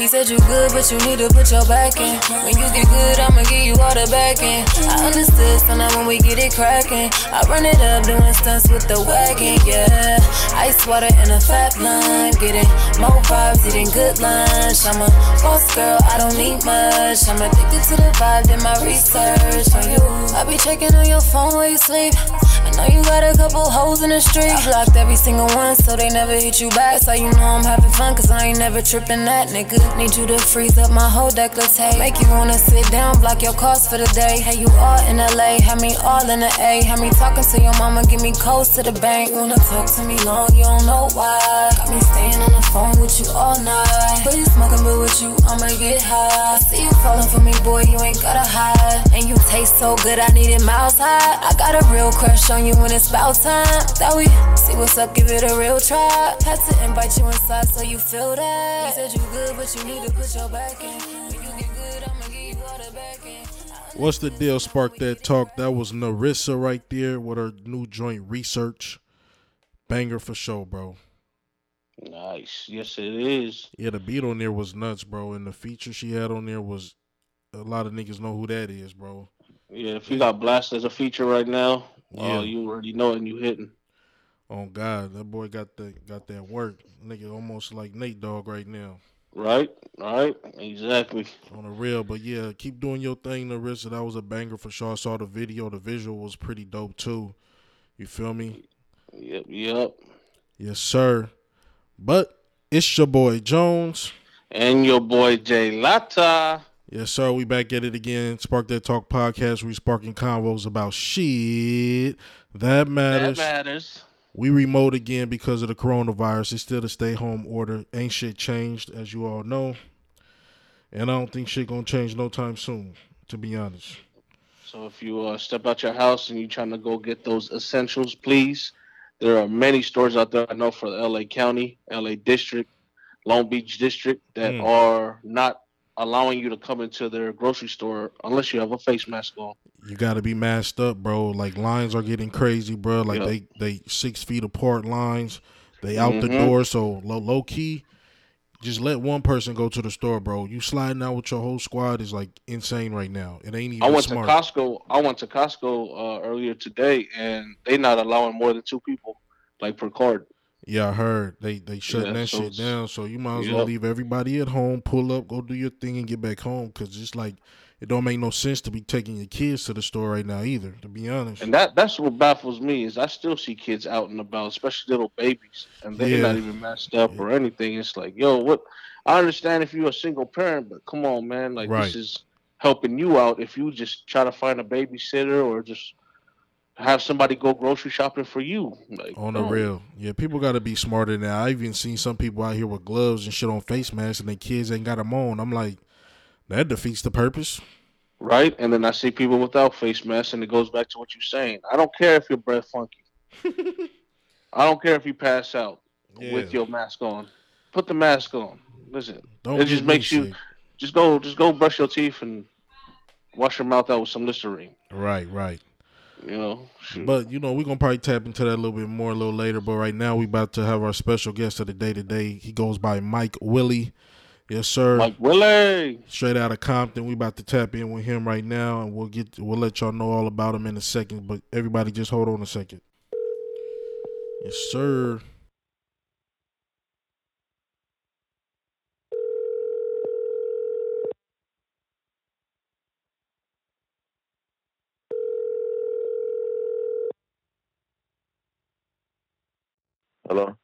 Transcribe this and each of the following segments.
He said you good, but you need to put your back in. When you get good, I'ma give you all the back in. I understood, so now when we get it cracking, I run it up doing stunts with the wagon, yeah. Ice water in a fat line, getting more vibes, eating good lunch. I'm a boss girl, I don't need much. I'm addicted to the vibe, did my research on you. I be checking on your phone while you sleep. Know you got a couple hoes in the street. Blocked every single one so they never hit you back. So you know I'm having fun, cause I ain't never tripping that nigga. Need you to freeze up my whole deck, let's decollete. Make you wanna sit down, block your calls for the day. Hey, you all in LA, have me all in the A. Have me talking to your mama, give me codes to the bank. Wanna talk to me long, you don't know why. Got me staying on the phone with you all night. But you smoking, but with you, I'ma get high. I See you falling for me, boy, you ain't gotta hide. And you taste so good, I need it miles high. I got a real crush on you when it's about time. That we see what's up, give it a real try. Had to invite you inside so you feel that. You said you good, but you need to put your back in. When you get good, I'ma give you all the back in. What's the deal? Spark that talk. That was Narissa right there with her new joint research. Banger for show, bro. Nice. Yes, it is. Yeah, the beat on there was nuts, bro. And the feature she had on there was a lot of niggas know who that is, bro. Yeah, if you got Blast as a feature right now, Yeah. uh, you already know it and you hitting. Oh God, that boy got the got that work. Nigga almost like Nate Dogg right now. Right? Right? Exactly. On the real, but yeah, keep doing your thing, Narissa. That was a banger for sure. I saw the video. The visual was pretty dope too. You feel me? Yep, yep. Yes, sir. But it's your boy Jones. And your boy Jay Lata. Yes, sir. We back at it again. Spark That Talk podcast. We sparking convos about shit that matters. That matters. We remote again because of the coronavirus. It's still a stay home order. Ain't shit changed, as you all know. And I don't think shit gonna change no time soon, to be honest. So if you uh, step out your house and you're trying to go get those essentials, please. There are many stores out there I know for the LA County, LA District, Long Beach District that Mm. are not allowing you to come into their grocery store unless you have a face mask on. You gotta be masked up, bro. Like lines are getting crazy, bro. Like Yeah. they they six feet apart lines. They out the Mhm. door, so low low key. Just let one person go to the store, bro. You sliding out with your whole squad is like insane right now. It ain't even I went smart. to Costco. I went to Costco uh, earlier today, and they not allowing more than two people, like per card. Yeah, I heard they they shutting Yeah, that so shit down. So you might as well Yep. leave everybody at home, pull up, go do your thing, and get back home. Cause it's like it don't make no sense to be taking your kids to the store right now either. To be honest, And that that's what baffles me is I still see kids out and about, especially little babies, and they're Yeah. not even masked up or anything. It's like, yo, what? I understand if you're a single parent, but come on, man, like Right. this is helping you out. If you just try to find a babysitter or just have somebody go grocery shopping for you, like on the real, yeah, people got to be smarter now. I even seen some people out here with gloves and shit on face masks, and their kids ain't got them on. I'm like, that defeats the purpose. right? And then I see people without face masks, and it goes back to what you're saying. I don't care if your breath funky. I don't care if you pass out with your mask on. Put the mask on. Listen, Don't it just makes you sick. just go just go brush your teeth and wash your mouth out with some Listerine. Right, right. You know, Shoot. But you know, we're gonna probably tap into that a little bit more a little later. But right now, we about to have our special guest of the day today. He goes by Mike Willie. Yes, sir. Mike Willie. Straight out of Compton. We about to tap in with him right now, and we'll get we'll let y'all know all about him in a second. But everybody, just hold on a second. Yes, sir. Hello.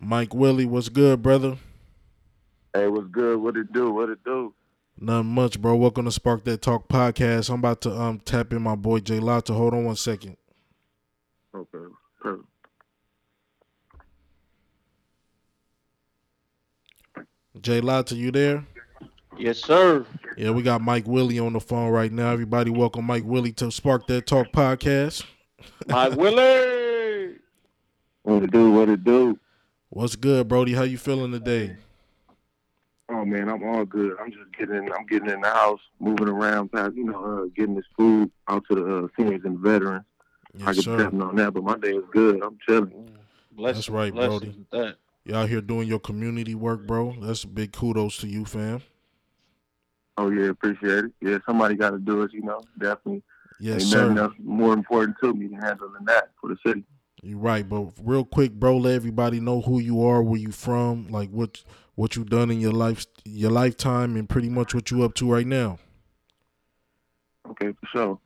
Mike Willie, what's good, brother? Hey, what's good? What it do? What it do? Nothing much, bro. Welcome to Spark That Talk podcast. I'm about to um tap in my boy Jay Lotta. Hold on one second. Okay. Perfect. Jay Lotta, you there? Yes, sir. Yeah, we got Mike Willie on the phone right now. Everybody, welcome Mike Willie to Spark That Talk podcast. Mike Willie. What it do? What it do? What's good, Brody? How you feeling today? Oh man, I'm all good. I'm just getting in. I'm getting in the house, moving around, past you know, uh, getting this food out to the uh, seniors and veterans. I Yes, get sir. stepping on that, but my day is good. I'm chilling. Bless That's right, bless Brody. That. you out here doing your community work, bro. That's a big kudos to you, fam. Oh yeah, appreciate it. Yeah, somebody got to do it. You know, definitely. Yes, Ain't sir. nothing else more important to me than handling that for the city. You're right, but real quick, bro, let everybody know who you are, where you from, like what what you done in your life, your lifetime, and pretty much what you up to right now. Okay, for sure.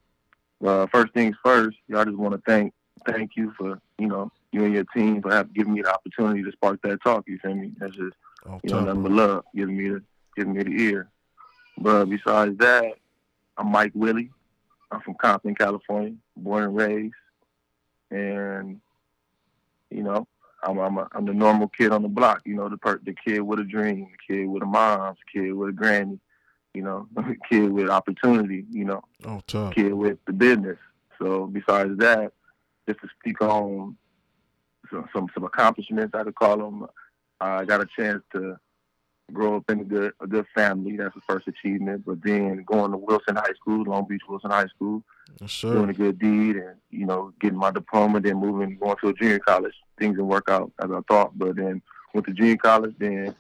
Uh, first things first, y'all just want to thank thank you for you know you and your team for having given me the opportunity to spark that talk. You feel me? That's just Oh, you know nothing but love, giving me the giving me the ear. But besides that, I'm Mike Willie. I'm from Compton, California, born and raised, and you know I'm I'm, a, I'm the normal kid on the block. You know the per- the kid with a dream, the kid with a mom, the kid with a granny, you know, the kid with opportunity. You know Oh, tough. kid with the business. So besides that, just to speak on some some, some accomplishments, I could call them. Uh, I got a chance to grow up in a good a good family. That's the first achievement. But then going to Wilson High School, Long Beach Wilson High School, Yes, doing a good deed, and you know getting my diploma, then moving going to a junior college. Things didn't work out as I thought, but then went to junior college. Then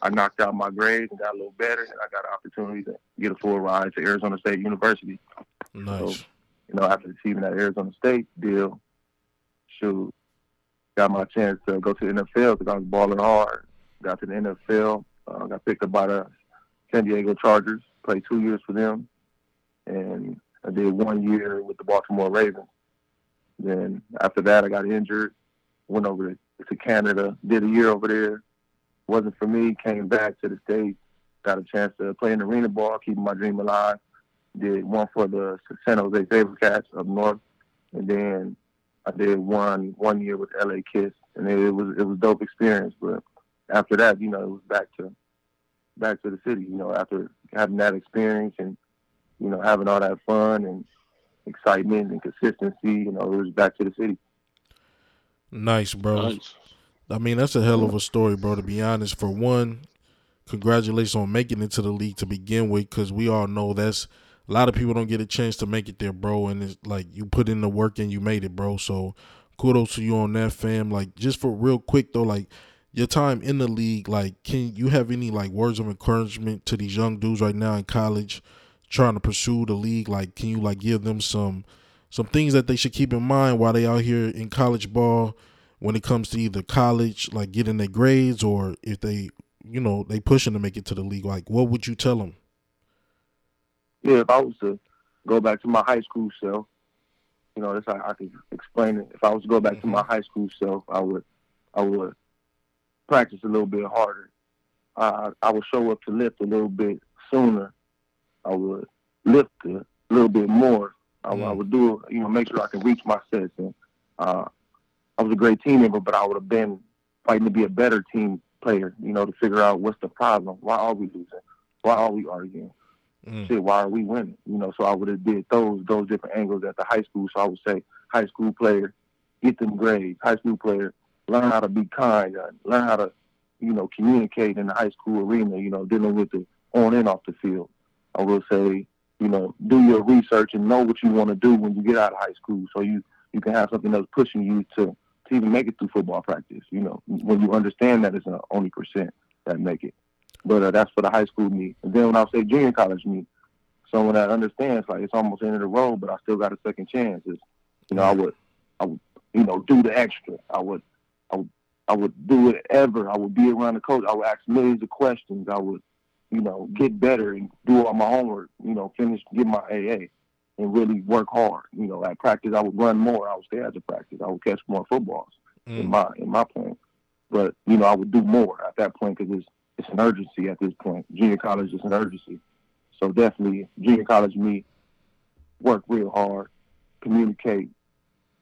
I knocked out my grades and got a little better, and I got an opportunity to get a full ride to Arizona State University Nice. you know, after achieving that Arizona State deal, shoot, got my chance to go to the NFL because I was balling hard. Got to the NFL, uh, got picked up by the San Diego Chargers, played two years for them, and I did one year with the Baltimore Ravens. Then after that, I got injured, went over to, Canada, did a year over there. Wasn't for me, came back to the States, got a chance to play in arena ball, keeping my dream alive did one for the San Jose Cats up north, and then I did one one year with LA Kiss, and it, was it was dope experience. But after that, you know, it was back to back to the city. You know, after having that experience and you know having all that fun and excitement and consistency, you know, it was back to the city. Nice, bro. Nice. I mean, that's a hell of a story, bro. To be honest, for one, congratulations on making it to the league to begin with, because we all know that's a lot of people don't get a chance to make it there, bro. And it's like you put in the work and you made it, bro. So kudos to you on that, fam. Like just for real quick though, like your time in the league, like can you have any like words of encouragement to these young dudes right now in college trying to pursue the league? Like, can you like give them some some things that they should keep in mind while they out here in college ball? when it comes to either college, like getting their grades, or if they, you know, they pushing to make it to the league. Like, what would you tell them? Yeah, if I was to go back to my high school self, you know, that's how I could explain it. If I was to go back to my high school self, I would, I would practice a little bit harder. Uh, I would show up to lift a little bit sooner. I would lift a little bit more. I, would- I Mm. would do, you know, make sure I can reach my sets. And uh, I was a great team member, but I would have been fighting to be a better team player. You know, to figure out what's the problem. Why are we losing? Why are we arguing? Mm. shit, why are we winning? You know, so I would have did those those different angles at the high school. So I would say, high school player, get them grades. High school player, learn how to be kind. Uh, learn how to, you know, communicate in the high school arena. You know, dealing with the on and off the field. I will say, you know, do your research and know what you want to do when you get out of high school, so you you can have something that's pushing you to to even make it through football practice. You know, when you understand that it's only percent that make it. But uh, that's for the high school me. And then when I say junior college me, someone that understands like it's almost end of the road, but I still got a second chance. Is you know I would I would you know do the extra. I would I would I would do whatever. I would be around the coach. I would ask millions of questions. I would you know get better and do all my homework. You know finish get my AA and really work hard. You know at practice I would run more. I would stay after practice. I would catch more footballs in Mm. my in my point. But you know, I would do more at that point because it's it's an urgency at this point. Junior college is an urgency, so definitely junior college me work real hard, communicate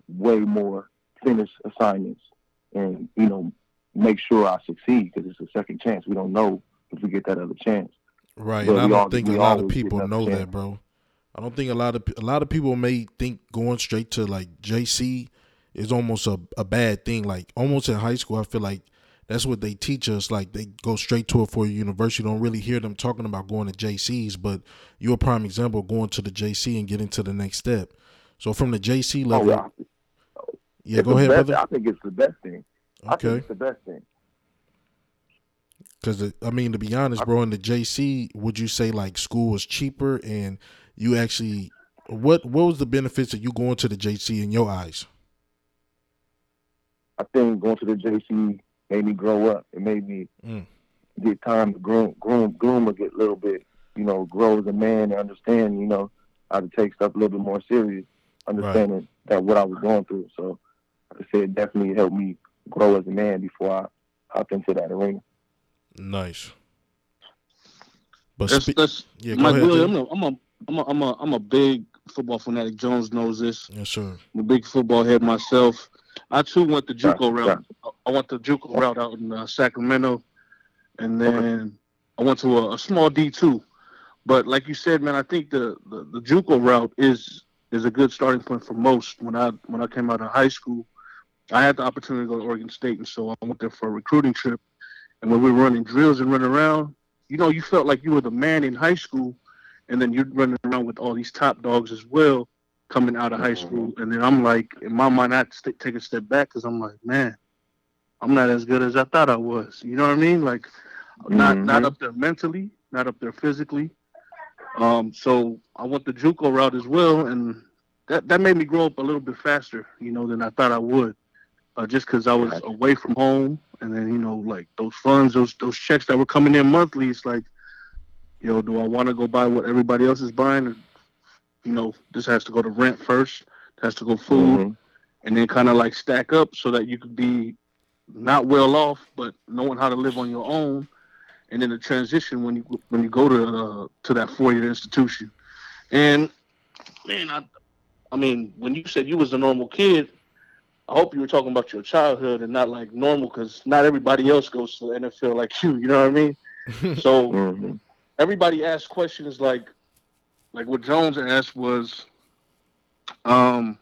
way more, finish assignments, and you know make sure I succeed because it's a second chance. We don't know if we get that other chance. Right, But and I don't all- think a lot of people know chance. that, bro. I don't think a lot of a lot of people may think going straight to like JC is almost a, a bad thing. Like almost in high school, I feel like that's what they teach us. Like they go straight to a four year university. You don't really hear them talking about going to JCs, but you're a prime example of going to the JC and getting to the next step. So from the JC level, Oh, yeah. yeah, go ahead, best- brother. I think it's the best thing. I think Okay, it's the best thing. Because I mean, to be honest, bro, in the JC, would you say like school was cheaper and you actually what what was the benefits of you going to the JC in your eyes? I think going to the JC made me grow up. It made me mm. get time to groom, groom, groom, or get a little bit, you know, grow as a man and understand, you know, how to take stuff a little bit more serious, understanding right. that what I was going through. So, like I said, definitely helped me grow as a man before I hopped into that arena. Nice. But that's, spe- that's yeah, Mike ahead, Willie, I'm a, I'm a I'm a I'm a I'm a big football fanatic. Jones knows this. Yes, sir. I'm a big football head myself. I too went the JUCO right, route. Right. I went the JUCO route out in uh, Sacramento, and then okay. I went to a, a small D two. But like you said, man, I think the, the the JUCO route is is a good starting point for most. When I when I came out of high school, I had the opportunity to go to Oregon State, and so I went there for a recruiting trip. And when we were running drills and running around, you know, you felt like you were the man in high school, and then you're running around with all these top dogs as well coming out of high mm-hmm. school. And then I'm like, in my mind, I had to st- take a step back because I'm like, man, I'm not as good as I thought I was. You know what I mean? Like, not mm-hmm. not up there mentally, not up there physically. Um, so I went the JUCO route as well, and that that made me grow up a little bit faster, you know, than I thought I would. Uh, just because I was away from home, and then you know, like those funds, those those checks that were coming in monthly, it's like, you know, do I want to go buy what everybody else is buying? Or, You know, this has to go to rent first, has to go food, mm-hmm. and then kind of like stack up so that you could be not well off, but knowing how to live on your own and then the transition when you when you go to uh, to that four year institution. And man, I I mean, when you said you was a normal kid, I hope you were talking about your childhood and not like normal because not everybody else goes to the NFL like you. You know what I mean? so mm-hmm. everybody asks questions like like what Jones asked was, um,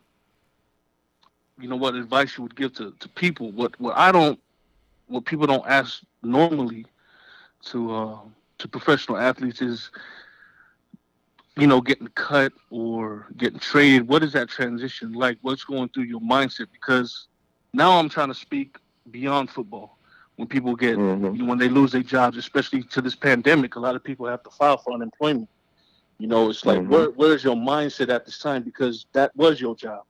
you know, what advice you would give to, to people. What what I don't, what people don't ask normally to uh, to professional athletes is you know getting cut or getting traded what is that transition like what's going through your mindset because now i'm trying to speak beyond football when people get mm-hmm. when they lose their jobs especially to this pandemic a lot of people have to file for unemployment you know it's like mm-hmm. where, where's your mindset at this time because that was your job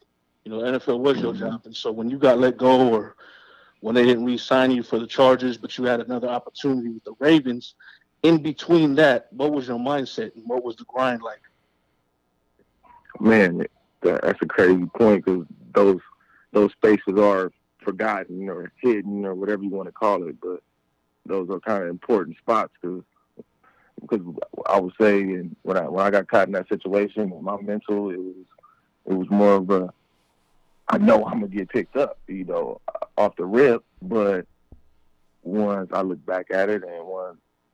you know nfl was your mm-hmm. job and so when you got let go or when they didn't re-sign you for the Chargers, but you had another opportunity with the Ravens. In between that, what was your mindset and what was the grind like? Man, that's a crazy point because those those spaces are forgotten or hidden or whatever you want to call it, but those are kind of important spots because because I would say and when I when I got caught in that situation, with my mental it was it was more of a I know I'm gonna get picked up, you know, off the rip. But once I look back at it, and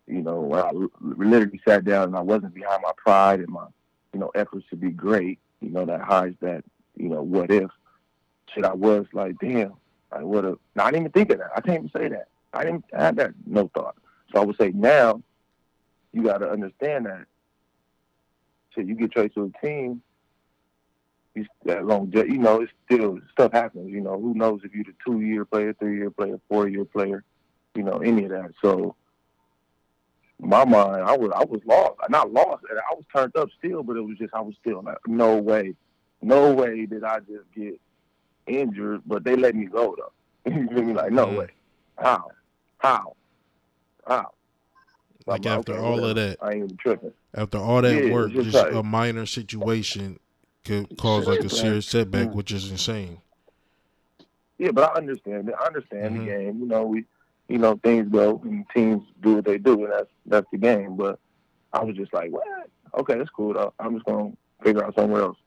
you know, I literally sat down and I wasn't behind my pride and my, you know, efforts to be great, you know, that hides that, you know, what if shit. I was like, damn, I would have. Not even think of that. I can't even say that. I didn't have that no thought. So I would say now, you got to understand that. Shit, you get traded to a team that long, you know, it's still stuff happens. You know, who knows if you're a two year player, three year player, four year player, you know, any of that. So, my mind, I was I was lost. Not lost. I was turned up still, but it was just I was still like, no way, no way did I just get injured, but they let me go though. you feel me? Like, no mm-hmm. way. How? How? How? Like after okay, all of that, I ain't even tripping. After all that yeah, work, just, just a minor situation could cause like a serious setback, which is insane. Yeah, but I understand it. I understand mm-hmm. the game. You know, we, you know, things go and teams do what they do, and that's that's the game. But I was just like, what? Okay, that's cool. Though. I'm just gonna figure out somewhere else.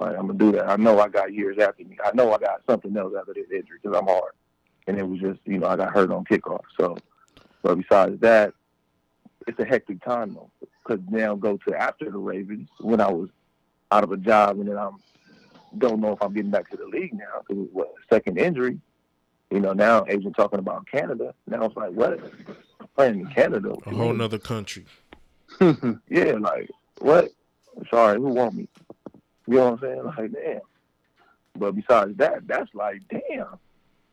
Like I'm gonna do that. I know I got years after me. I know I got something else after this injury because I'm hard, and it was just you know I got hurt on kickoff. So, but besides that, it's a hectic time though. Because now go to after the Ravens when I was out of a job, and then I'm don't know if I'm getting back to the league now because what second injury. You know, now agent talking about Canada. Now it's like, what? I'm playing in Canada. A whole nother country. yeah, like what? Sorry, who want me? You know what I'm saying? Like, damn. But besides that, that's like, damn.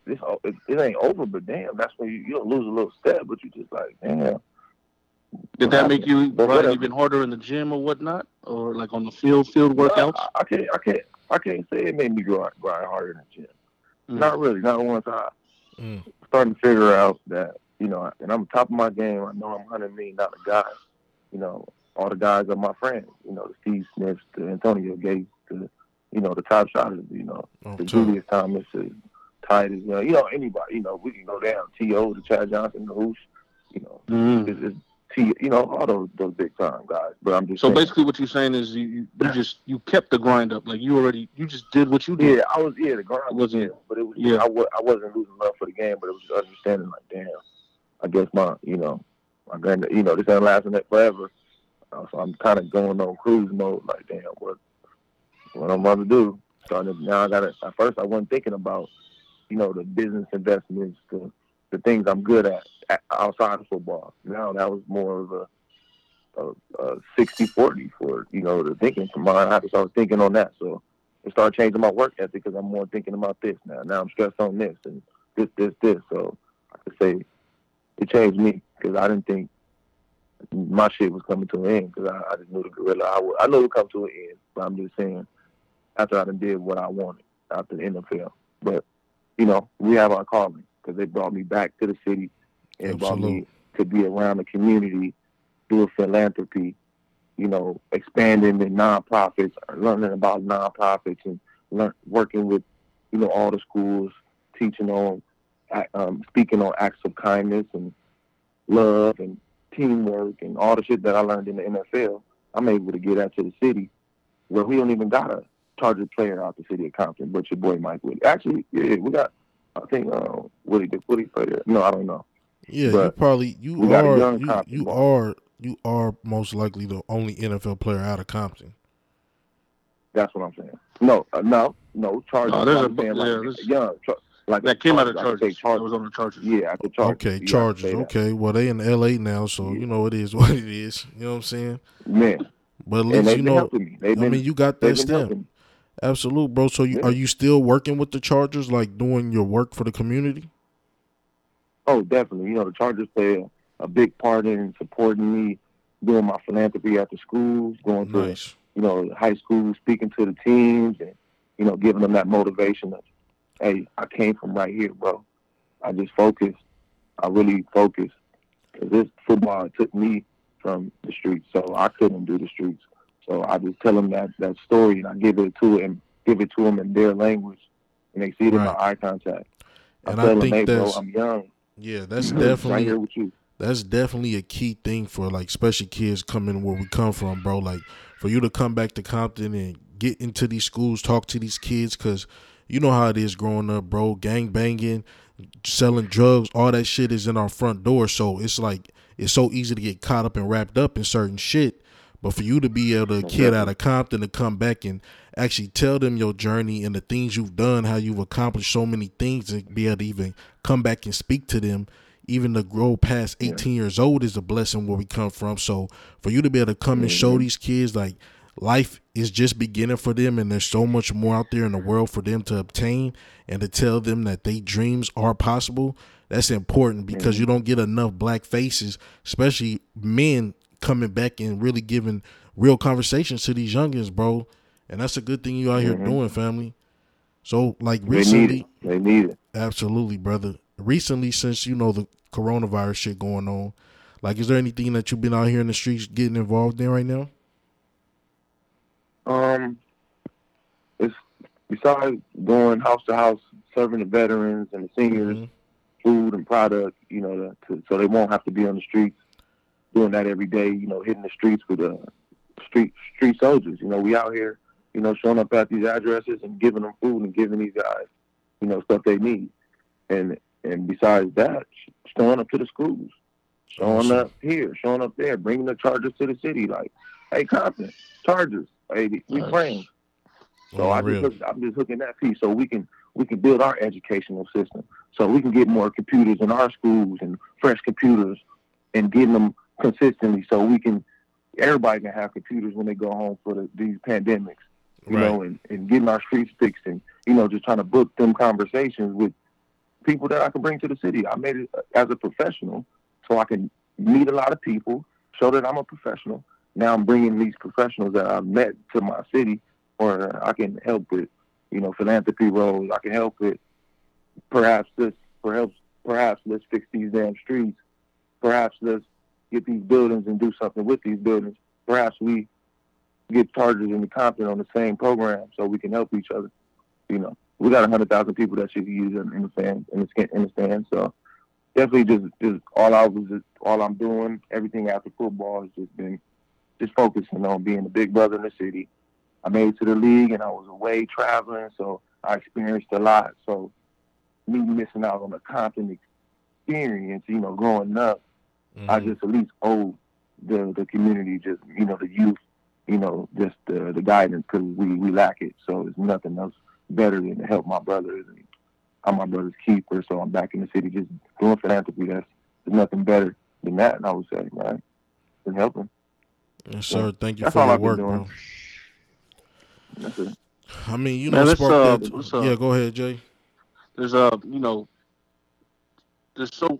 this it, it ain't over, but damn, that's when you, you don't lose a little step, but you just like damn. Did that make you run even harder in the gym or whatnot, or like on the field field workouts? I, I can't I can't I can't say it made me grind, grind harder in the gym. Mm. Not really, not once. I mm. starting to figure out that you know, and I'm top of my game. I know I'm hundred million dollar guy. You know, all the guys are my friends. You know, the Steve Smiths, the Antonio Gates, the you know the top shotters. You know, oh, the Julius Thomas, the Titus. You know, you know anybody. You know, we can go down. To the Chad Johnson, the Housh. You know, mm. it's, it's T, you know, all those those big time guys. But I'm just so saying, basically what you're saying is you, you just you kept the grind up, like you already you just did what you did. Yeah, I was yeah the grind wasn't, but it was yeah I, I wasn't losing love for the game, but it was just understanding like damn, I guess my you know my grand you know this ain't lasting forever, uh, so I'm kind of going on cruise mode like damn what what I'm about to do. Starting now I got to at first I wasn't thinking about you know the business investments the the things I'm good at outside of football. Now that was more of a, a, a 60-40 for, you know, the thinking from mine. I to thinking on that. So it started changing my work ethic because I'm more thinking about this now. Now I'm stressed on this and this, this, this. So I could say it changed me because I didn't think my shit was coming to an end because I, I just knew the gorilla. I, would, I knew it would come to an end, but I'm just saying after I done did what I wanted after the NFL. But, you know, we have our calling because they brought me back to the city and Absolutely. brought me to be around the community, doing philanthropy, you know, expanding in nonprofits, learning about nonprofits, and learn, working with, you know, all the schools, teaching on, um, speaking on acts of kindness and love and teamwork and all the shit that I learned in the NFL. I'm able to get out to the city where we don't even got a Charger player out the city of Compton, but your boy Mike Woody. Actually, yeah, we got. I think uh, Woody did Woody play there. No, I don't know. Yeah, but you probably you are you, you are you are most likely the only NFL player out of Compton. That's what I'm saying. No, uh, no, no. Chargers. No, there's a, saying, yeah, like, young, like that came out of Chargers. Chargers. was on the Chargers. Yeah, at the Chargers. Okay, Chargers. Okay, well they in L.A. now, so yeah. you know it is what it is. You know what I'm saying? Man, but at least you know. Me. I been, mean, you got that stamp. Absolute, bro. So you, yeah. are you still working with the Chargers, like doing your work for the community? Oh, definitely. You know, the Chargers play a, a big part in supporting me doing my philanthropy at the schools, going nice. to you know high school, speaking to the teams, and you know giving them that motivation of, hey, I came from right here, bro. I just focused. I really focused this football took me from the streets, so I couldn't do the streets. So I just tell them that that story, and I give it to them, give it to them in their language, and they see it right. in my eye contact. I and I them, hey, bro, I'm young. Yeah, that's definitely right here with you. That's definitely a key thing for like especially kids coming where we come from, bro. Like for you to come back to Compton and get into these schools, talk to these kids, cause you know how it is growing up, bro. Gang banging, selling drugs, all that shit is in our front door. So it's like it's so easy to get caught up and wrapped up in certain shit. But for you to be able to kid out of Compton to come back and actually tell them your journey and the things you've done, how you've accomplished so many things, and be able to even come back and speak to them, even to grow past 18 yeah. years old is a blessing where we come from. So for you to be able to come and show these kids like life is just beginning for them and there's so much more out there in the world for them to obtain and to tell them that they dreams are possible that's important because you don't get enough black faces especially men coming back and really giving real conversations to these youngins, bro. And that's a good thing you out here mm-hmm. doing, family. So like recently, they need, they need it. Absolutely, brother. Recently, since you know the coronavirus shit going on, like, is there anything that you've been out here in the streets getting involved in right now? Um, it's besides going house to house, serving the veterans and the seniors mm-hmm. food and product, you know, to, to, so they won't have to be on the streets doing that every day, you know, hitting the streets with uh, street street soldiers. You know, we out here, you know, showing up at these addresses and giving them food and giving these guys, you know, stuff they need. And and besides that, showing up to the schools, showing up here, showing up there, bringing the Chargers to the city. Like, hey, Compton, Chargers, hey, we nice. friends. So oh, I just look, I'm just hooking that piece so we can we can build our educational system, so we can get more computers in our schools and fresh computers, and getting them consistently so we can everybody can have computers when they go home for the, these pandemics, you right. know, and, and getting our streets fixed and, you know, just trying to book them conversations with people that I can bring to the city. I made it uh, as a professional, so I can meet a lot of people, show that I'm a professional. Now I'm bringing these professionals that I've met to my city, or I can help with, you know, philanthropy roles. I can help with perhaps this, perhaps perhaps let's fix these damn streets. Perhaps let's get these buildings and do something with these buildings. Perhaps we get Chargers and the Compton on the same program so we can help each other. You know, we got a hundred thousand people that should use in, in the fans in the in the stand. So definitely just just all I was just all I'm doing, everything after football has just been just focusing on being a big brother in the city. I made it to the league and I was away traveling, so I experienced a lot. So me missing out on the Compton experience, you know, growing up, mm-hmm. I just at least owe the the community, just you know, the youth, you know, just the the guidance because we we lack it. So there's nothing else better than to help my brothers. And I'm my brother's keeper, so I'm back in the city just doing philanthropy. That's there's nothing better than that, and I would say, right, than helping. Yes, sir. So Thank you for your work, bro. That's it. I mean, you know, Man, uh, that, uh, yeah, go ahead, Jay. There's uh, you know, there's so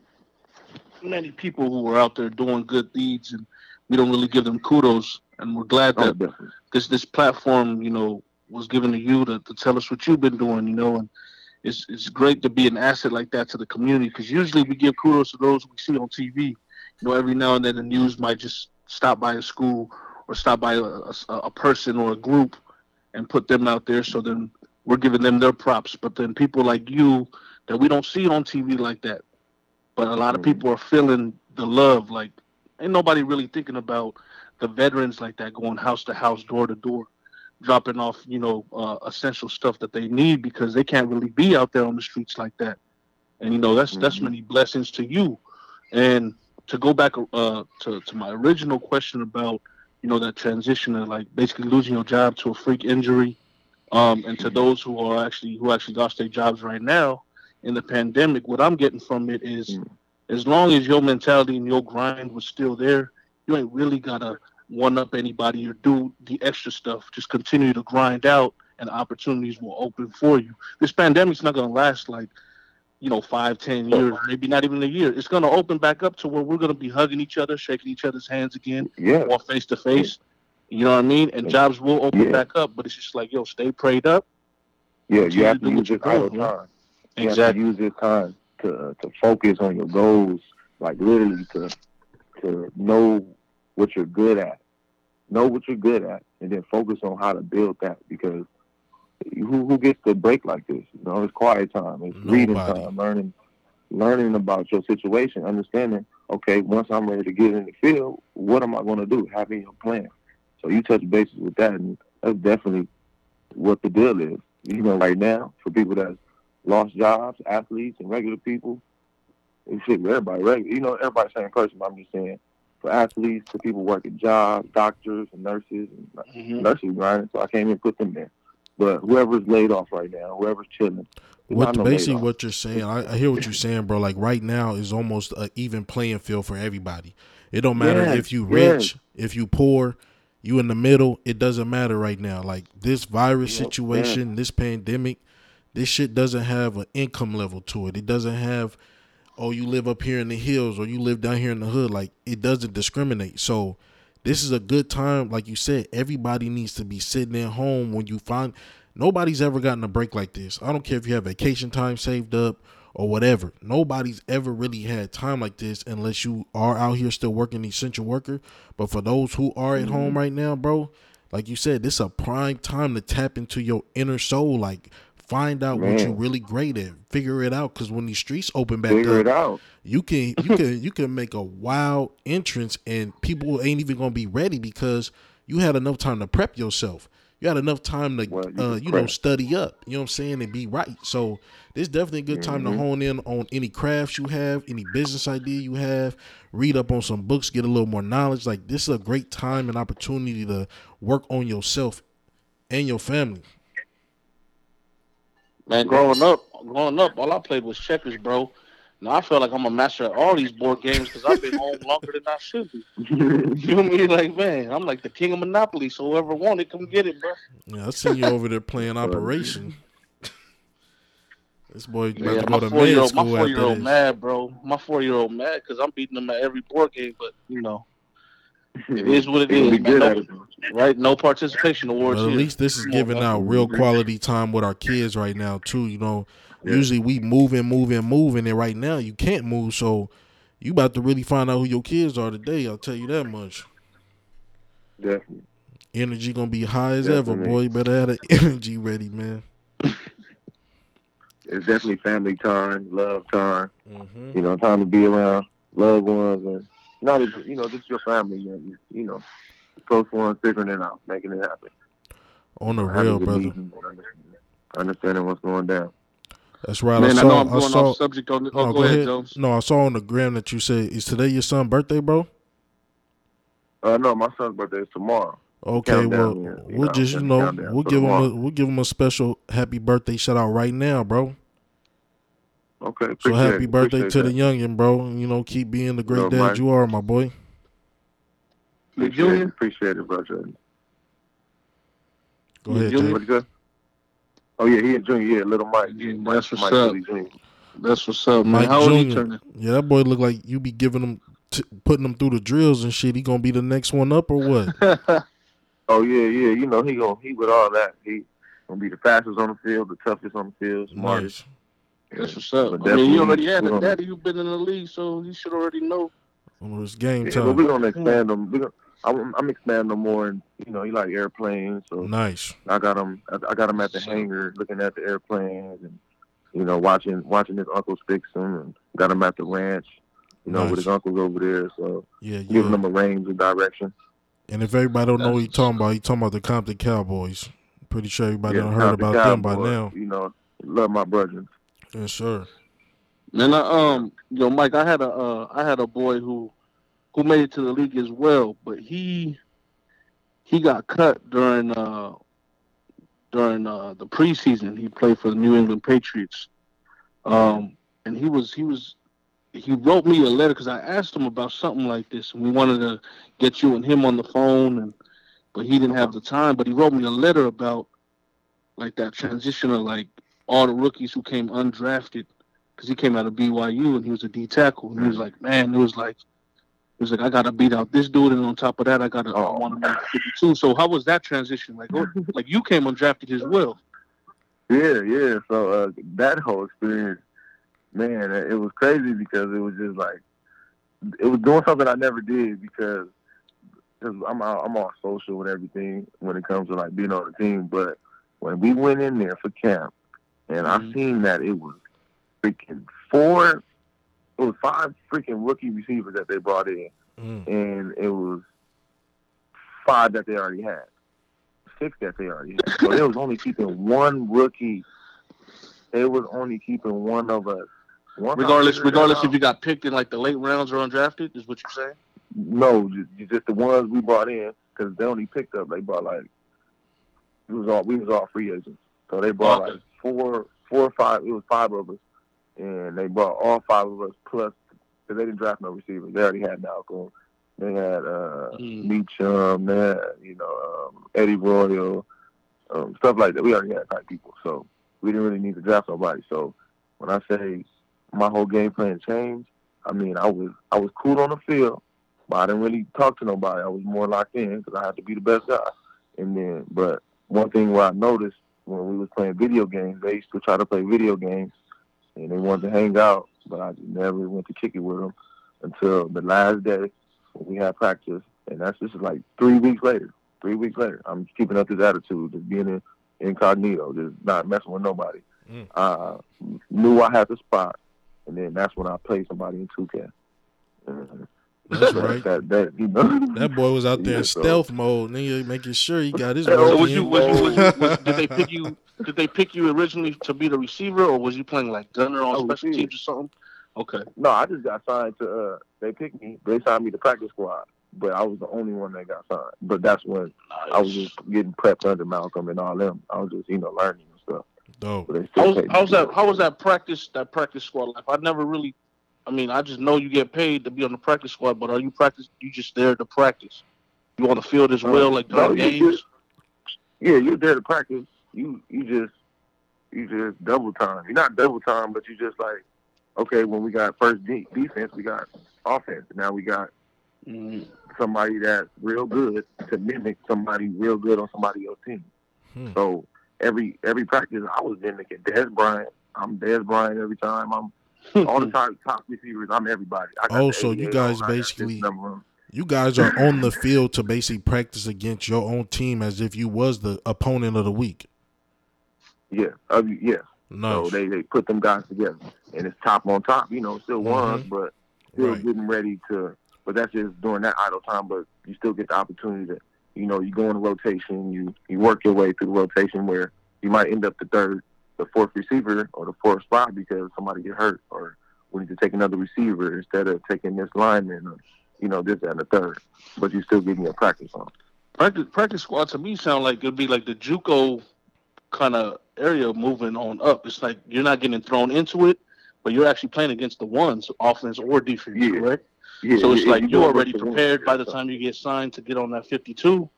many people who are out there doing good deeds, and we don't really give them kudos. And we're glad oh, that oh, this this platform, you know, was given to you to, to tell us what you've been doing, you know, and it's it's great to be an asset like that to the community because usually we give kudos to those we see on TV. You know, every now and then the news might just stop by a school or stop by a, a, a person or a group and put them out there. So then we're giving them their props. But then people like you that we don't see on TV like that. But a lot of mm-hmm. people are feeling the love. Like ain't nobody really thinking about the veterans like that going house to house, door to door, dropping off you know uh, essential stuff that they need because they can't really be out there on the streets like that. And you know that's mm-hmm. that's many blessings to you. And to go back uh, to to my original question about you know that transition of like basically losing your job to a freak injury, um, and to those who are actually who actually lost their jobs right now in the pandemic, what I'm getting from it is, mm. as long as your mentality and your grind was still there, you ain't really gotta one up anybody or do the extra stuff. Just continue to grind out, and opportunities will open for you. This pandemic's not gonna last like you know, five, ten years, maybe not even a year. It's going to open back up to where we're going to be hugging each other, shaking each other's hands again, yeah, or face to face. You know what I mean? And jobs will open yeah. back up, but it's just like, yo, stay prayed up. Yeah, you have to use this all the time. You exactly. have to use this time to to focus on your goals, like literally to to know what you're good at, know what you're good at, and then focus on how to build that because who who gets to break like this? You know, it's quiet time, it's Nobody. reading time, learning learning about your situation, understanding, okay, once I'm ready to get in the field, what am I gonna do? Having your plan. So you touch bases with that and that's definitely what the deal is. You know, right now, for people that lost jobs, athletes and regular people, it's shit everybody regular you know, everybody's same person, but I'm just saying for athletes, for people working jobs, doctors and nurses and mm-hmm. nurses right? So I can't even put them there. But whoever's laid off right now, whoever's chilling. What basically what you're saying? I, I, hear what you're saying, bro. Like right now is almost an even playing field for everybody. It don't matter yes, if you rich, yes. if you poor, you in the middle. It doesn't matter right now. Like this virus situation, this pandemic, this shit doesn't have an income level to it. It doesn't have, oh, you live up here in the hills or you live down here in the hood. Like it doesn't discriminate. So this is a good time. Like you said, everybody needs to be sitting at home when you find nobody's ever gotten a break like this. I don't care if you have vacation time saved up or whatever. Nobody's ever really had time like this unless you are out here still working essential worker. But for those who are at mm-hmm. home right now, bro, like you said, this is a prime time to tap into your inner soul. Like Find out Man. what you're really great at. Figure it out. Cause when these streets open back Figure up, it out. you can you can you can make a wild entrance and people ain't even gonna be ready because you had enough time to prep yourself. You had enough time to well, you, uh, you know study up. You know what I'm saying and be right. So this definitely a good time mm-hmm. to hone in on any crafts you have, any business idea you have. Read up on some books, get a little more knowledge. Like this is a great time and opportunity to work on yourself and your family. Man, growing up, growing up, all I played was checkers, bro. Now I feel like I'm a master at all these board games because I've been home longer than I should be. you feel me? Like, man, I'm like the king of Monopoly. So whoever want it, come get it, bro. Yeah, I see you over there playing Operation. This boy about Yeah, to my go to four year med old, my four year old mad, bro. My four year old mad because I'm beating him at every board game. But you know, it is what it He be good man. right? No participation awards But at least this is giving out real quality time with our kids right now too. You know, Yeah. usually we moving, moving, moving, and move and then right now you can't move. So you about to really find out who your kids are today. I'll tell you that much. Definitely. Energy gonna be high as ever, boy. You better have the energy ready, man. It's definitely family time, love time. hmm You know, time to be around loved ones and not just you know just your family and you know close ones figuring it out, making it happen. On the Having real, brother. understanding- Understanding what's going down. That's right. Man, I I, know saw. I'm I going saw. off subject on. Oh, no, go, ahead, Jones. No, I saw on the gram that you said, "Is today your son's birthday, bro?" Uh, no, my son's birthday is tomorrow. Okay, Countdown, well, yeah, you we'll know, just you know we'll for give him a we'll give him a special happy birthday shout out right now, bro. Okay, So happy it, birthday appreciate to the that. youngin, bro. You know, keep being the great Love, dad Mike. you are, my boy. The Appreciate it, junior. appreciate it, bro. Jordan. Go ahead, Junior. Jay. What you got? Oh yeah, he a junior. Yeah, little Mike. Yeah, Mike- that's what's Mike up. Jr. That's what's up, man. Mike How old he Jr. turning? Yeah, that boy look like you be giving him, t- putting him through the drills and shit. He gonna be the next one up or what? Oh yeah, yeah. You know he gonna he with all that. He gonna be the fastest on the field, the toughest on the field, smartest. nice. That's what's up. But I mean, you already had a daddy. You've been in the league, so you should already know. Well, it's game Yeah, but we're gonna expand them. We're gonna, I'm, I'm expanding them more, and you know he like airplanes, so Nice. I got him. I, I got him at the hangar, looking at the airplanes, and you know watching watching his uncles fix them, and got him at the ranch, you know, Nice. with his uncles over there. So Yeah, giving yeah. them a range of direction. And if everybody don't know what he That's- talking about, he talking about the Compton Cowboys. Pretty sure everybody Yeah, done heard Compton about them by now. You know, love my brethren. Yes, sir. Man, I, um, yo, Mike, I had a, uh, I had a boy who, who made it to the league as well, but he, he got cut during, uh, during uh, the preseason. He played for the New England Patriots, um, and he was, he was, he wrote me a letter because I asked him about something like this, and we wanted to get you and him on the phone, and but he didn't have the time. But he wrote me a letter about like that transition of like all the rookies who came undrafted because he came out of BYU and he was a D tackle. And he was like, man, it was like, it was like I gotta beat out this dude, and on top of that, I gotta I Oh. want to make 52. So how was that transition? Like, what, like you came undrafted as well. Yeah, yeah. So uh, that whole experience, man, it was crazy because it was just like it was doing something I never did because cause I'm all, I'm all social and everything when it comes to like being on the team. But when we went in there for camp, and I Mhm. seen that it was freaking four, it was five freaking rookie receivers that they brought in, Mm. and it was five that they already had, six that they already had. So they was only keeping one rookie. They was only keeping one of us. Once I Regardless, regardless if you got picked in like the late rounds or undrafted, is what you're saying? no, just, just the ones we brought in because they only picked up. They brought like it was all we was all free agents. So they brought Okay. like four, four or five. It was five of us, and they brought all five of us plus because they didn't draft no receivers. They already had Malcolm. They had uh, Mm. Meachem. They had you know um, Eddie Royal, um, stuff like that. We already had type people, so we didn't really need to draft nobody. So when I say my whole game plan changed, I mean I was I was cool on the field, but I didn't really talk to nobody. I was more locked in because I had to be the best guy. And then, but one thing where I noticed when we was playing video games, they used to try to play video games, and they wanted to hang out, but I just never went to kick it with them until the last day when we had practice, and that's just like three weeks later. Three weeks later, I'm keeping up this attitude, just being in, incognito, just not messing with nobody. Mm. Uh, knew I had the spot, and then that's when I played somebody in 2K. And That's right. That, that, you know, That boy was out there in Yeah, so- stealth mode, nigga, making sure he got his So was you, was you, was you was, did they pick you? Did they pick you originally to be the receiver, or was you playing like gunner on Oh, special teams or something? Okay. No, I just got signed to. Uh, they picked me. They signed me to practice squad, but I was the only one that got signed. But that's when I was just getting prepped under Malcolm and all them. I was just you know learning and stuff. Dope. But they still How was, how was that? How was that practice? That practice squad life? I never really. I mean, I just know you get paid to be on the practice squad, but are you practice? You just there to practice? You on the field as Uh, well, like no, during you games? Yeah, you're there to practice. You you just you just double time. You're not double time, but you just like, okay, when we got first de- defense, we got offense. Now we got Mm. somebody that's real good to mimic somebody real good on somebody else's team. Hmm. So every every practice, I was mimicking Dez Bryant. I'm Dez Bryant every time. I'm all the time top receivers. I'm everybody. I got Oh, so you guys on, I got this basically- You guys are on the field to basically practice against your own team as if you was the opponent of the week. Yeah, uh, yeah. Nice. So they, they put them guys together, and it's top on top. You know, still ones, but still Mm-hmm. Right. getting ready to. But that's just during that idle time. But you still get the opportunity to, you know, you go in rotation. You you work your way through the rotation where you might end up the third, the fourth receiver or the fourth spot because somebody get hurt or we need to take another receiver instead of taking this lineman or you know this and the third. But you still getting your practice on. Practice practice squad to me sound like it'd be like the JUCO kind of area moving on up. It's like you're not getting thrown into it, but you're actually playing against the ones, offense or defense, Yeah. correct? Yeah, so it's yeah, like you you're already prepared by the time you get signed to get on that 52.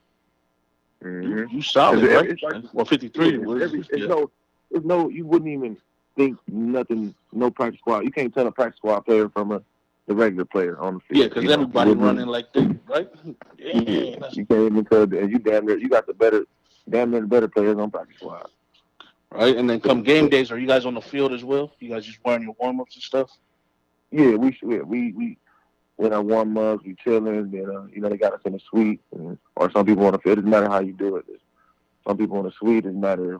Mhm. You, you solid, It's- right? it's like- or 53. Yeah, what is every- it? it's Yeah. no, it's no. You wouldn't even think nothing. No practice squad. You can't tell a practice squad player from a the regular player on the field. Yeah, because you know? everybody running like that, right? Yeah, you can't even tell. And you damn near you got the better, damn near the better players on practice squad. right. And then come game days, are you guys on the field as well? You guys just wearing your warm ups and stuff? Yeah, we. Yeah, we we when I warm ups, we chilling. Then uh, you know they got us in the suite, and, or some people on the field. It doesn't matter how you do it. Some people in the suite. It doesn't matter.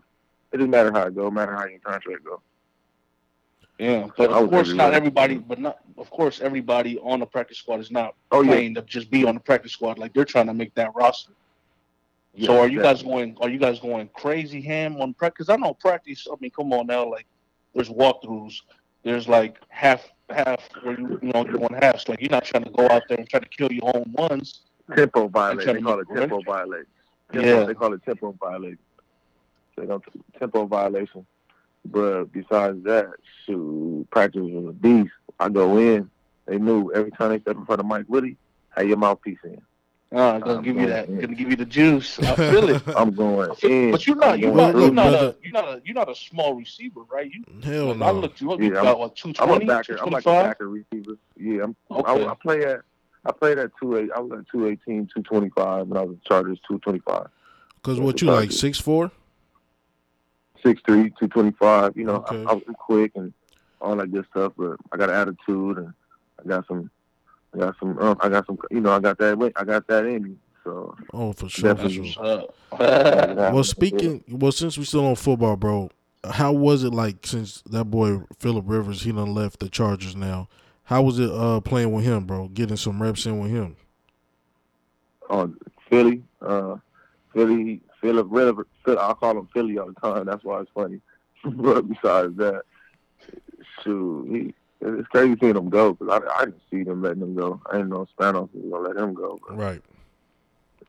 It doesn't matter how it go. It matter how your contract go. Yeah, but of course, not everybody. But not, of course, everybody on the practice squad is not Oh yeah. playing to just be on the practice squad. Like they're trying to make that roster. yeah so are you guys going? Are you guys going crazy ham on practice? I know practice. I mean, come on now. Like there's walkthroughs. There's like half half where you you know you're doing halves. Like you're not trying to go out there and try to kill your own ones. tempo violation. trying They call it tempo violation. Tempo, Yeah. They call it tempo violation. They don't tempo violation. But besides that, shoot, practice was a beast. I go in. They knew every time they step in front of Mike Woody, have your mouthpiece in. Uh, gonna I'm give you going that. in. Gonna give you the juice. I feel it. I'm going in. But you're not. You're not. You're not a. You're not a. You're not a small receiver, right? You. Hell like, I no. looked you up. You Yeah, got what? Two I'm a twenty. backer. I'm like a backer receiver. Yeah, I'm, I, Okay. I play at I played at two eight. I was at 218, 225 when I was at Chargers, 225. Because what you like six four? Six three, two twenty five. You know, Okay. I, I was quick and all that good stuff, but I got an attitude and I got some, I got some, uh, I got some. You know, I got that. way- I got that in me. So Oh, for sure. For Definitely. sure. Well, speaking, well, since we're still on football, bro, how was it like since that boy Philip Rivers he done left the Chargers now? How was it uh playing with him, bro? Getting some reps in with him. on Philly, uh, Philly, Philip River. Phil, I call him Philly all the time. That's why it's funny. but besides that, shoot, he. It's crazy seeing him go because I, I didn't see them letting him go. I didn't know Spanos was gonna let him go. But, Right.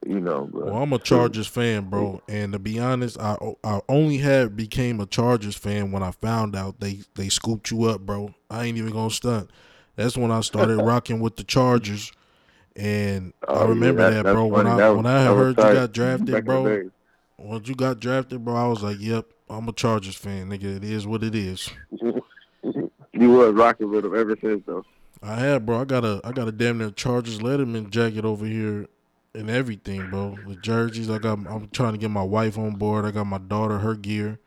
you know, but Well, I'm a Chargers fan, bro, and to be honest, I I only had became a Chargers fan when I found out they they scooped you up, bro. I ain't even gonna stunt. That's when I started rocking with the Chargers, and I Oh, yeah, remember that- that, that's bro. When funny. I That was- when I heard you got drafted, Back in the bro. Days. Once you got drafted, bro, I was like, "Yep, I'm a Chargers fan, nigga. It is what it is." you was rocking with him ever since, though. I had, bro. I got a, I got a damn near Chargers Letterman jacket over here, and everything, bro. The jerseys. I got. I'm trying to get my wife on board. I got my daughter her gear.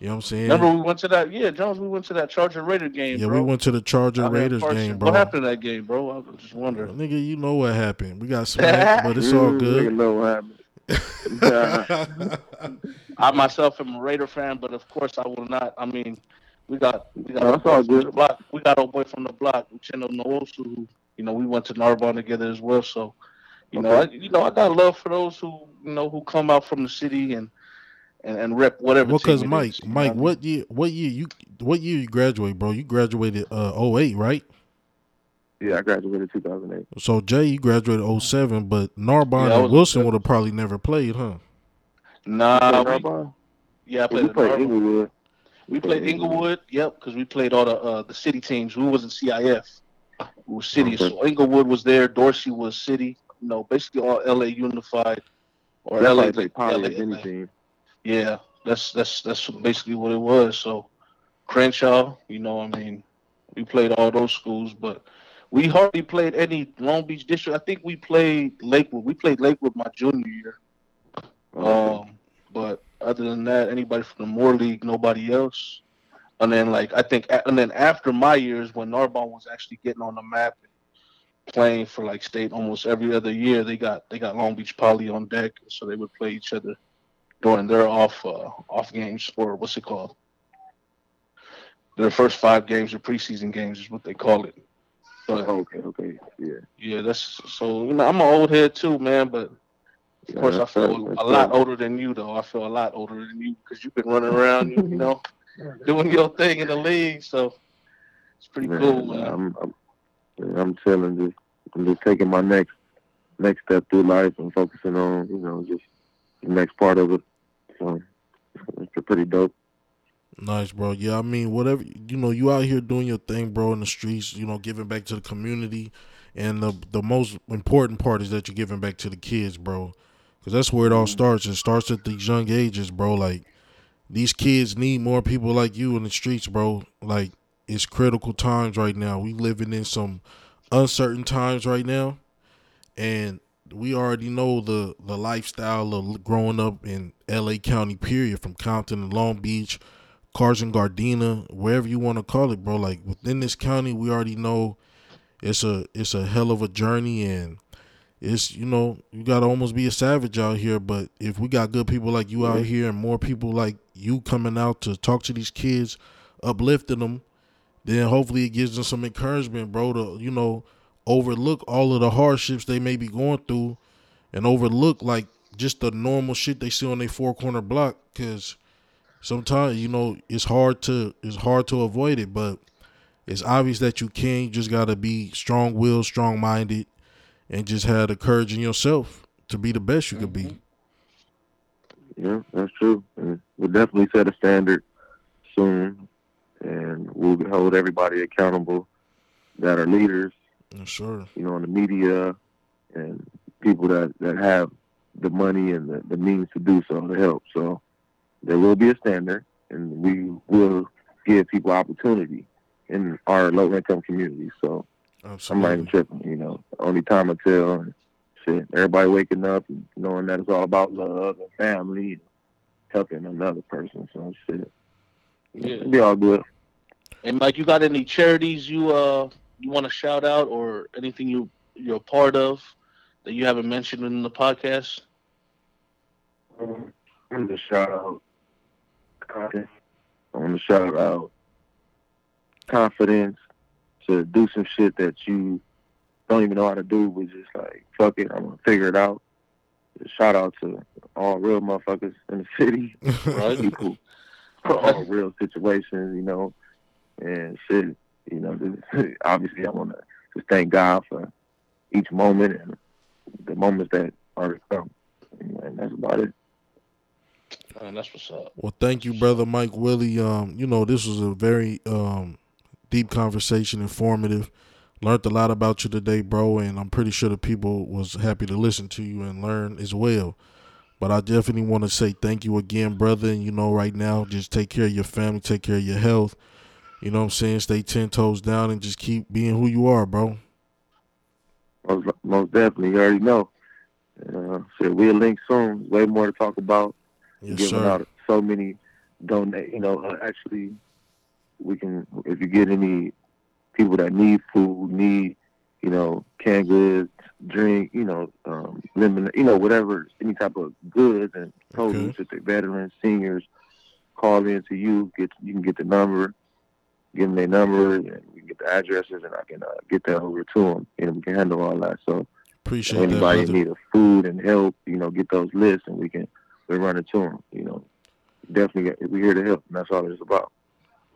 You know what I'm saying? Remember we went to that? Yeah, Jones. We went to that Charger Raider game. yeah, bro. we went to the Charger Out here Raiders Carson. game, bro. What happened to that game, bro? I was just wondering. Nigga, you know what happened. We got smacked, but it's all nigga good. know what happened. I myself am a Raider fan, but of course I will not. I mean, we got we got Oh, old boy from good. the block. We got old boy from the block, Uchenna Nwosu, who you know we went to Narbonne together as well. So, you know, I, you know I got love for those who you know who come out from the city and and, and rep whatever. well, cause it Mike, is, you know Mike, what year? What year you? What year you graduate, bro? You graduated uh 08, right? Yeah, I graduated 2008. So Jay, you graduated 07, but Narbonne Yeah, and Wilson would have probably never played, huh? Nah, You we, yeah, I Yeah, played, we played Inglewood. We played Inglewood, yep, because we played all the uh, the city teams. We wasn't CIF. We were city. Okay. So Inglewood was there. Dorsey was city. You know, basically all LA unified or That's LA. why they play LA, as anything. Yeah, that's that's that's basically what it was. So Crenshaw, you know, I mean, we played all those schools, but we hardly played any Long Beach district. I think we played Lakewood. We played Lakewood my junior year. Um, but other than that, anybody from the Moore League, nobody else. And then like I think, and then after my years when Narbonne was actually getting on the map, playing for like state almost every other year, they got they got Long Beach Poly on deck, so they would play each other during their off uh, off games or what's it called? Their first five games or preseason games is what they call it. But, okay, okay, yeah, yeah. That's so. You know, I'm an old head too, man. But of course, I feel a lot older than you, though. I feel a lot older than you because you've been running around, you know, doing your thing in the league. So it's pretty man, cool, man. I'm, I'm, I'm telling just, I'm just taking my next next step through life and focusing on, you know, just the next part of it. So it's pretty dope. Nice, bro. Yeah, I mean, whatever you know, you out here doing your thing, bro, in the streets. You know, giving back to the community, and the the most important part is that you're giving back to the kids, bro, because that's where it all mm-hmm. starts. It starts at these young ages, bro. Like these kids need more people like you in the streets, bro. Like it's critical times right now. We living in some uncertain times right now, and we already know the the lifestyle of growing up in L.A. County, period, from Compton to Long Beach Carson Gardena, wherever you want to call it, bro. Like within this county, we already know it's a it's a hell of a journey and it's you know you gotta almost be a savage out here but if we got good people like you out here and more people like you coming out to talk to these kids uplifting them then hopefully it gives them some encouragement bro to you know overlook all of the hardships they may be going through and overlook like just the normal shit they see on their four corner block because sometimes you know it's hard to it's hard to avoid it, but it's obvious that you can. You just gotta be strong willed, strong minded, and just have the courage in yourself to be the best you mm-hmm. could be. Mm-hmm. Yeah, that's true. And we'll definitely set a standard soon, and we'll hold everybody accountable that are leaders. sure. You know, in the media and people that that have the money and the, the means to do so to help. So there will be a standard, and we will give people opportunity in our low income community. So Absolutely. I'm not even tripping. You know, only time I tell. And shit, everybody waking up and knowing that it's all about love and family and helping another person. So shit, yeah, it'll be all good. And Mike, you got any charities you uh you want to shout out or anything you you're a part of that you haven't mentioned in the podcast? Um, I'm just shout out I want to shout out confidence to do some shit that you don't even know how to do, but just like fuck it, I'm gonna figure it out. Just shout out to all real motherfuckers in the city, right? People, all real situations, you know, and shit. You know, just, obviously I want to just thank God for each moment and the moments that are to come, and that's about it. Man, that's what's up. Well, thank you, brother Mike Willie. Um, you know, this was a very um deep conversation, informative. Learned a lot about you today, bro, and I'm pretty sure the people was happy to listen to you and learn as well. But I definitely want to say thank you again, brother. And you know, right now, just take care of your family, take care of your health. You know what I'm saying? Stay ten toes down and just keep being who you are, bro. Most, most definitely, you already know. Uh, so we'll link soon. Way more to talk about. Yes, giving sir. out so many donate. You know, uh, actually, we can if you get any people that need food, need you know canned goods, drink, you know, um, lemon, you know, whatever, any type of goods and produce okay. if they're veterans, seniors, call in to you. Get you can get the number, give them their number, and we can get the addresses, and I can uh, get that over to them, and we can handle all that. So. Appreciate anybody that, need a food and help, you know, get those lists, and we can we're running to them. You know, definitely we're here to help, and that's all it's about.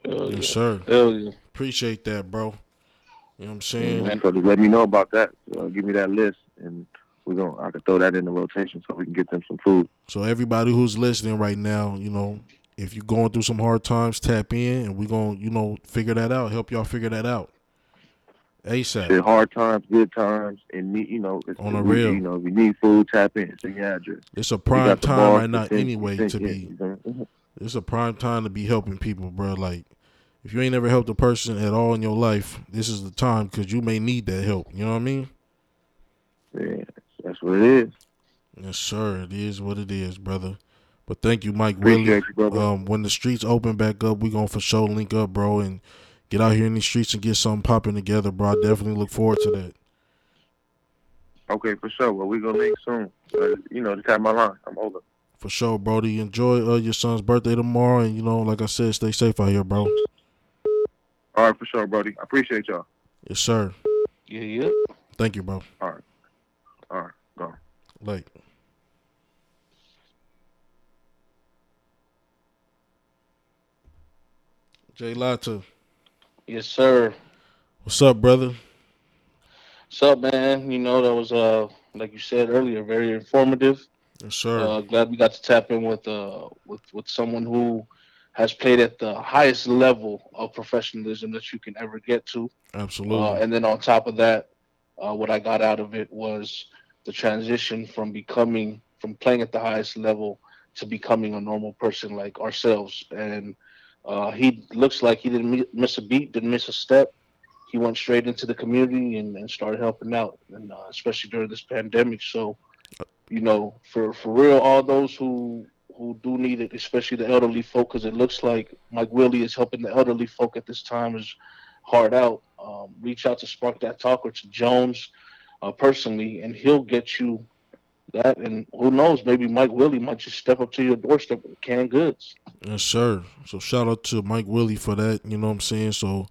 Hell yes, sir. Hell yeah. Appreciate that, bro. You know what I'm saying? Mm-hmm. So just let me know about that. So give me that list, and we're gonna I can throw that in the rotation so we can get them some food. So everybody who's listening right now, you know, if you're going through some hard times, tap in, and we're gonna, you know, figure that out. Help y'all figure that out. ASAP. Shit, hard times, good times, and need you know on a real. You know, if you need food, tap in. Send your address. It's a prime time right now, anyway to be it's a prime time to be helping people, bro. Like, if you ain't ever helped a person at all in your life, this is the time because you may need that help. You know what I mean? Yeah, that's what it is. Yes, sir. It is what it is, brother. But thank you, Mike Appreciate Willie. you. Um, when the streets open back up, we gonna for sure link up, bro, and get out here in these streets and get something popping together, bro. I definitely look forward to that. Okay, for sure. Well, we gonna link soon. Uh, you know, just have my line. I'm over. For sure, Brody. Enjoy uh, your son's birthday tomorrow, and you know, like I said, stay safe out here, bro. All right, for sure, Brody. I appreciate y'all. Yes, sir. Yeah, yeah. Thank you, bro. All right, go. Like. Jay Latta. Yes, sir. What's up, brother? What's up, man? You know, that was uh like you said earlier, very informative. Yes, sir. Uh, glad we got to tap in with uh with with someone who has played at the highest level of professionalism that you can ever get to. Absolutely. Uh, and then on top of that, uh, what I got out of it was the transition from becoming from playing at the highest level to becoming a normal person like ourselves. And uh, he looks like he didn't miss a beat, didn't miss a step. He went straight into the community and, and started helping out, and uh, especially during this pandemic. So, you know, for for real, all those who who do need it, especially the elderly folk, because it looks like Mike Willie is helping the elderly folk at this time is hard out. Um, reach out to Spark That Talk or to Jones uh, personally, and he'll get you that. And who knows, maybe Mike Willie might just step up to your doorstep with canned goods. Yes, sir. So shout out to Mike Willie for that. You know what I'm saying? So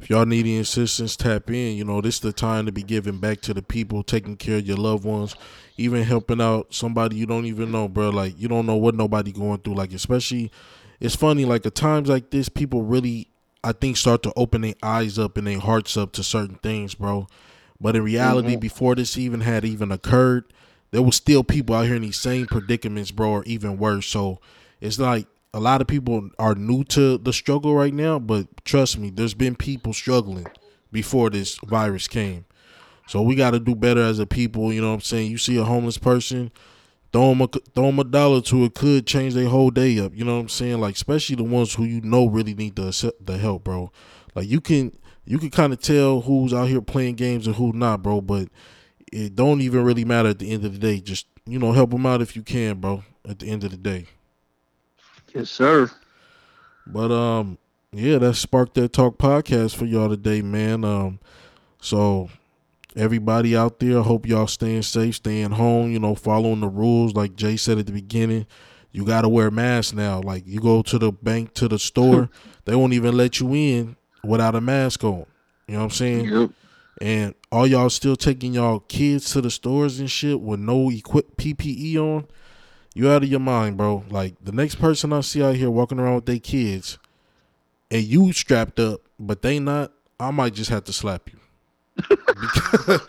if y'all need any assistance, tap in. You know, this is the time to be giving back to the people, taking care of your loved ones, even helping out somebody you don't even know, bro. Like you don't know what nobody going through. Like especially, it's funny. Like at times like this, people really, I think, start to open their eyes up and their hearts up to certain things, bro. But in reality, Mhm. before this even had even occurred, there was still people out here in these same predicaments, bro, or even worse. So it's like a lot of people are new to the struggle right now, but trust me, there's been people struggling before this virus came. So we got to do better as a people. You know what I'm saying? You see a homeless person, throw them a, throw 'em a dollar to it could change their whole day up. You know what I'm saying? Like especially the ones who you know really need the the help, bro. Like you can you can kind of tell who's out here playing games and who not, bro. But it don't even really matter at the end of the day. Just you know help them out if you can, bro. At the end of the day. Yes, sir. But um, yeah, that sparked that talk podcast for y'all today, man. Um, so everybody out there, I hope y'all staying safe, staying home. You know, following the rules, like Jay said at the beginning. You gotta wear masks now. Like you go to the bank, to the store, they won't even let you in without a mask on. You know what I'm saying? Yep. And all y'all still taking y'all kids to the stores and shit with no equip PPE on, you out of your mind, bro. Like the next person I see out here walking around with their kids and you strapped up, but they not, I might just have to slap you. because,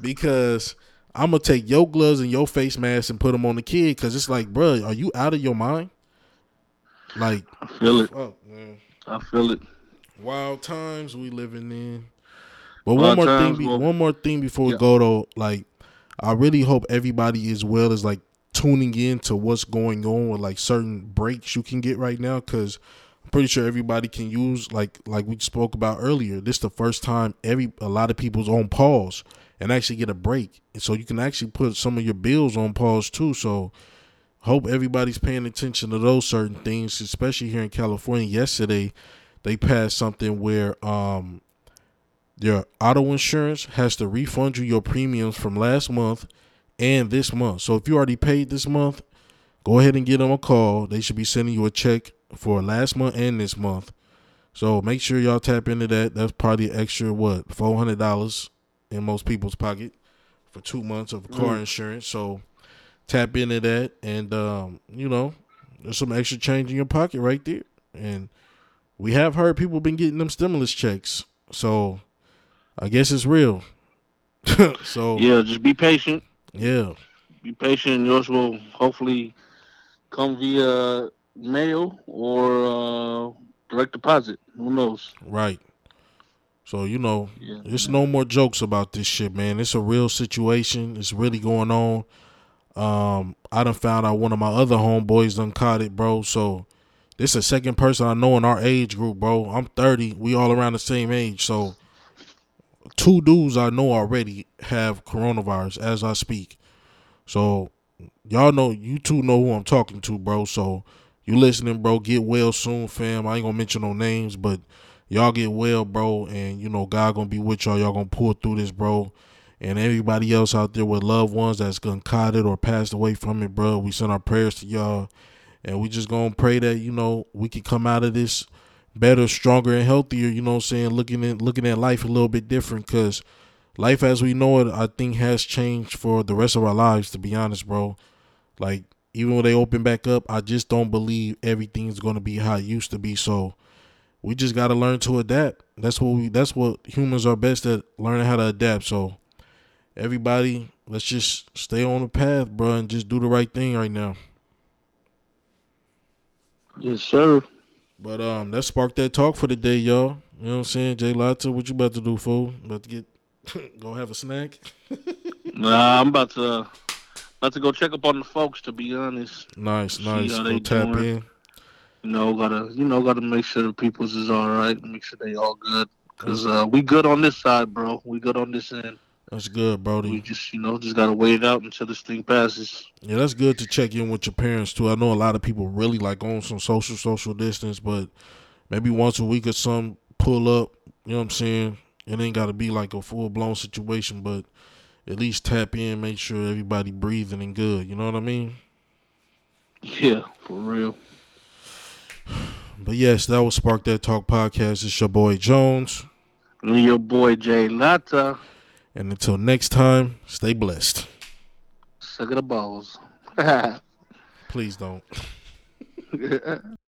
because I'm gonna take your gloves and your face mask and put them on the kid because it's like, bro, are you out of your mind? Like, I feel it. fuck, I feel it. wild times we living in. But one more times, thing, well- one more thing before we Yeah. go though. Like, I really hope everybody as well is like tuning in to what's going on with like certain breaks you can get right now because I'm pretty sure everybody can use like like we spoke about earlier. This the first time every a lot of people's on pause and actually get a break, and so you can actually put some of your bills on pause too. So hope everybody's paying attention to those certain things, especially here in California. Yesterday, they passed something where um your auto insurance has to refund you your premiums from last month and this month. So if you already paid this month, go ahead and give them a call. They should be sending you a check for last month and this month. So make sure y'all tap into that. That's probably an extra what four hundred dollars in most people's pocket for two months of car insurance. So tap into that, and um, you know, there's some extra change in your pocket right there. And we have heard people been getting them stimulus checks, so I guess it's real. so Yeah, just be patient. yeah, Be patient, and yours will hopefully come via mail or uh, direct deposit. Who knows? right. So you know, Yeah. There's no more jokes about this shit, man. It's a real situation. It's really going on. Um, I done found out one of my other homeboys done caught it, bro. So this is the second person I know in our age group, bro. I'm 30. We all around the same age. So two dudes I know already have coronavirus as I speak. So y'all know you two know who I'm talking to, bro. So you listening, bro, get well soon, fam. I ain't gonna mention no names, but y'all get well, bro, and you know God gonna be with y'all. Y'all gonna pull through this, bro. And everybody else out there with loved ones that's it or passed away from it, bro. We send our prayers to y'all and we just gonna pray that you know we can come out of this better, stronger, and healthier. You know, what I'm saying looking at looking at life a little bit different because life as we know it, I think has changed for the rest of our lives. To be honest, bro, like even when they open back up, I just don't believe everything's gonna be how it used to be. So we just gotta learn to adapt. That's what we. That's what humans are best at learning how to adapt. So everybody, let's just stay on the path, bro, and just do the right thing right now. Yes, sir. But um, that sparked that talk for the day, y'all. You know what I'm saying? Jay Latta, what you about to do, fool? About to get go have a snack? nah, I'm about to about to go check up on the folks. To be honest. Nice, nice. Go tap doing. in. You know, gotta you know gotta make sure the people's is all right. Make sure they all good. Cause uh, we good on this side, bro. We good on this end. That's good, Brody. We just, you know, just gotta wait it out until this thing passes. Yeah, that's good to check in with your parents too. I know a lot of people really like on some social social distance, but maybe once a week or some pull up. You know what I'm saying? It ain't got to be like a full blown situation, but at least tap in, make sure everybody breathing and good. You know what I mean? Yeah, for real. But yes, that was Spark That Talk podcast. It's your boy Jones. And your boy Jay Latta. And until next time, stay blessed. Suck at the balls. Please don't.